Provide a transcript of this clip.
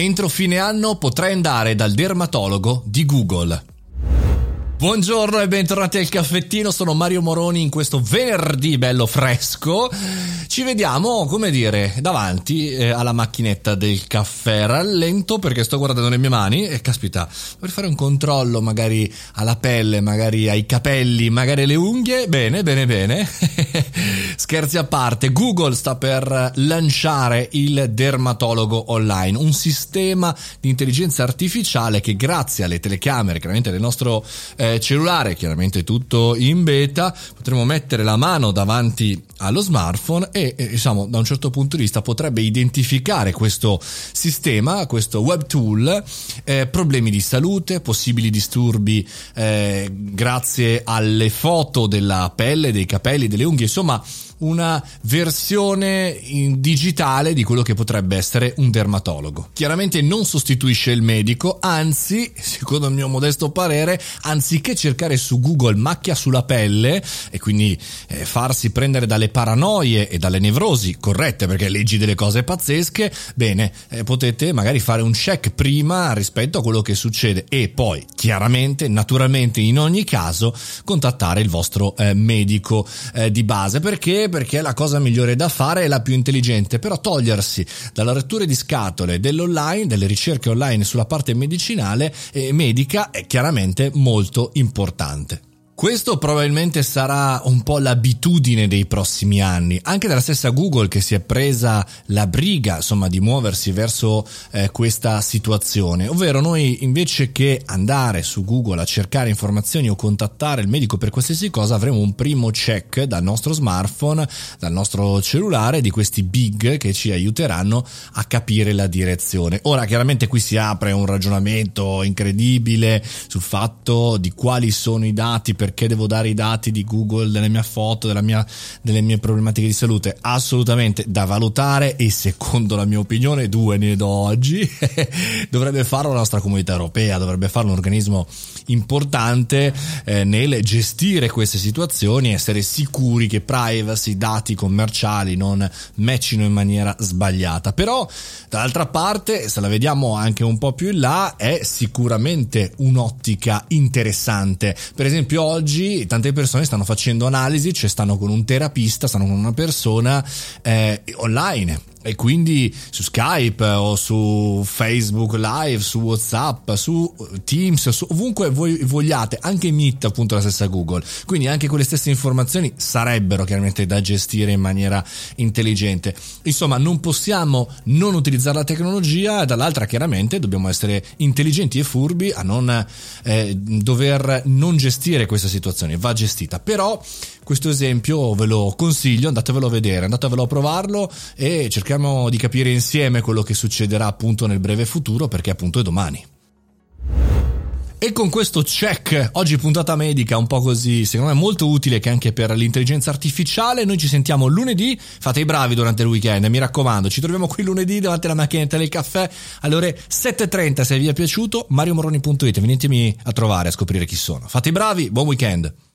Entro fine anno potrai andare dal dermatologo di Google. Buongiorno e bentornati al caffettino, sono Mario Moroni in questo venerdì bello fresco. Ci vediamo, come dire, davanti eh, alla macchinetta del caffè. Rallento perché sto guardando le mie mani e caspita, per fare un controllo magari alla pelle, magari ai capelli, magari alle unghie. Bene, bene, bene. Scherzi a parte, Google sta per lanciare il dermatologo online, un sistema di intelligenza artificiale che grazie alle telecamere, chiaramente del nostro eh, cellulare, chiaramente tutto in beta, potremo mettere la mano davanti allo smartphone e, e diciamo da un certo punto di vista potrebbe identificare questo sistema, questo web tool, eh, problemi di salute, possibili disturbi eh, grazie alle foto della pelle, dei capelli, delle unghie, insomma una versione digitale di quello che potrebbe essere un dermatologo. Chiaramente non sostituisce il medico, anzi, secondo il mio modesto parere, anziché cercare su Google macchia sulla pelle e quindi eh, farsi prendere dalle paranoie e dalle nevrosi corrette perché leggi delle cose pazzesche, bene, eh, potete magari fare un check prima rispetto a quello che succede e poi chiaramente, naturalmente, in ogni caso contattare il vostro eh, medico eh, di base perché perché la cosa migliore da fare è la più intelligente, però togliersi dalla lettura di scatole dell'online, delle ricerche online sulla parte medicinale e medica è chiaramente molto importante. Questo probabilmente sarà un po' l'abitudine dei prossimi anni, anche della stessa Google che si è presa la briga, insomma, di muoversi verso eh, questa situazione, ovvero noi invece che andare su Google a cercare informazioni o contattare il medico per qualsiasi cosa, avremo un primo check dal nostro smartphone, dal nostro cellulare di questi big che ci aiuteranno a capire la direzione. Ora, chiaramente qui si apre un ragionamento incredibile sul fatto di quali sono i dati per perché devo dare i dati di Google delle mie foto, mia, delle mie problematiche di salute? Assolutamente da valutare e secondo la mia opinione, due ne do oggi, dovrebbe farlo la nostra comunità europea, dovrebbe farlo un organismo importante eh, nel gestire queste situazioni, essere sicuri che privacy, dati commerciali non matchino in maniera sbagliata. Però dall'altra parte, se la vediamo anche un po' più in là, è sicuramente un'ottica interessante. Per esempio oggi tante persone stanno facendo analisi, cioè stanno con un terapista, stanno con una persona eh, online e quindi su Skype o su Facebook Live, su WhatsApp, su Teams, su ovunque voi vogliate, anche Meet appunto la stessa Google. Quindi anche quelle stesse informazioni sarebbero chiaramente da gestire in maniera intelligente. Insomma, non possiamo non utilizzare la tecnologia, dall'altra chiaramente dobbiamo essere intelligenti e furbi a non eh, dover non gestire questa situazione, va gestita. Però questo esempio ve lo consiglio, andatevelo a vedere, andatevelo a provarlo e cerchiamo di capire insieme quello che succederà appunto nel breve futuro perché appunto è domani. E con questo check, oggi puntata medica un po' così, secondo me molto utile che anche per l'intelligenza artificiale, noi ci sentiamo lunedì, fate i bravi durante il weekend, mi raccomando, ci troviamo qui lunedì davanti alla macchinetta del caffè alle ore 7.30 se vi è piaciuto, mariomoroni.it, venitemi a trovare a scoprire chi sono. Fate i bravi, buon weekend!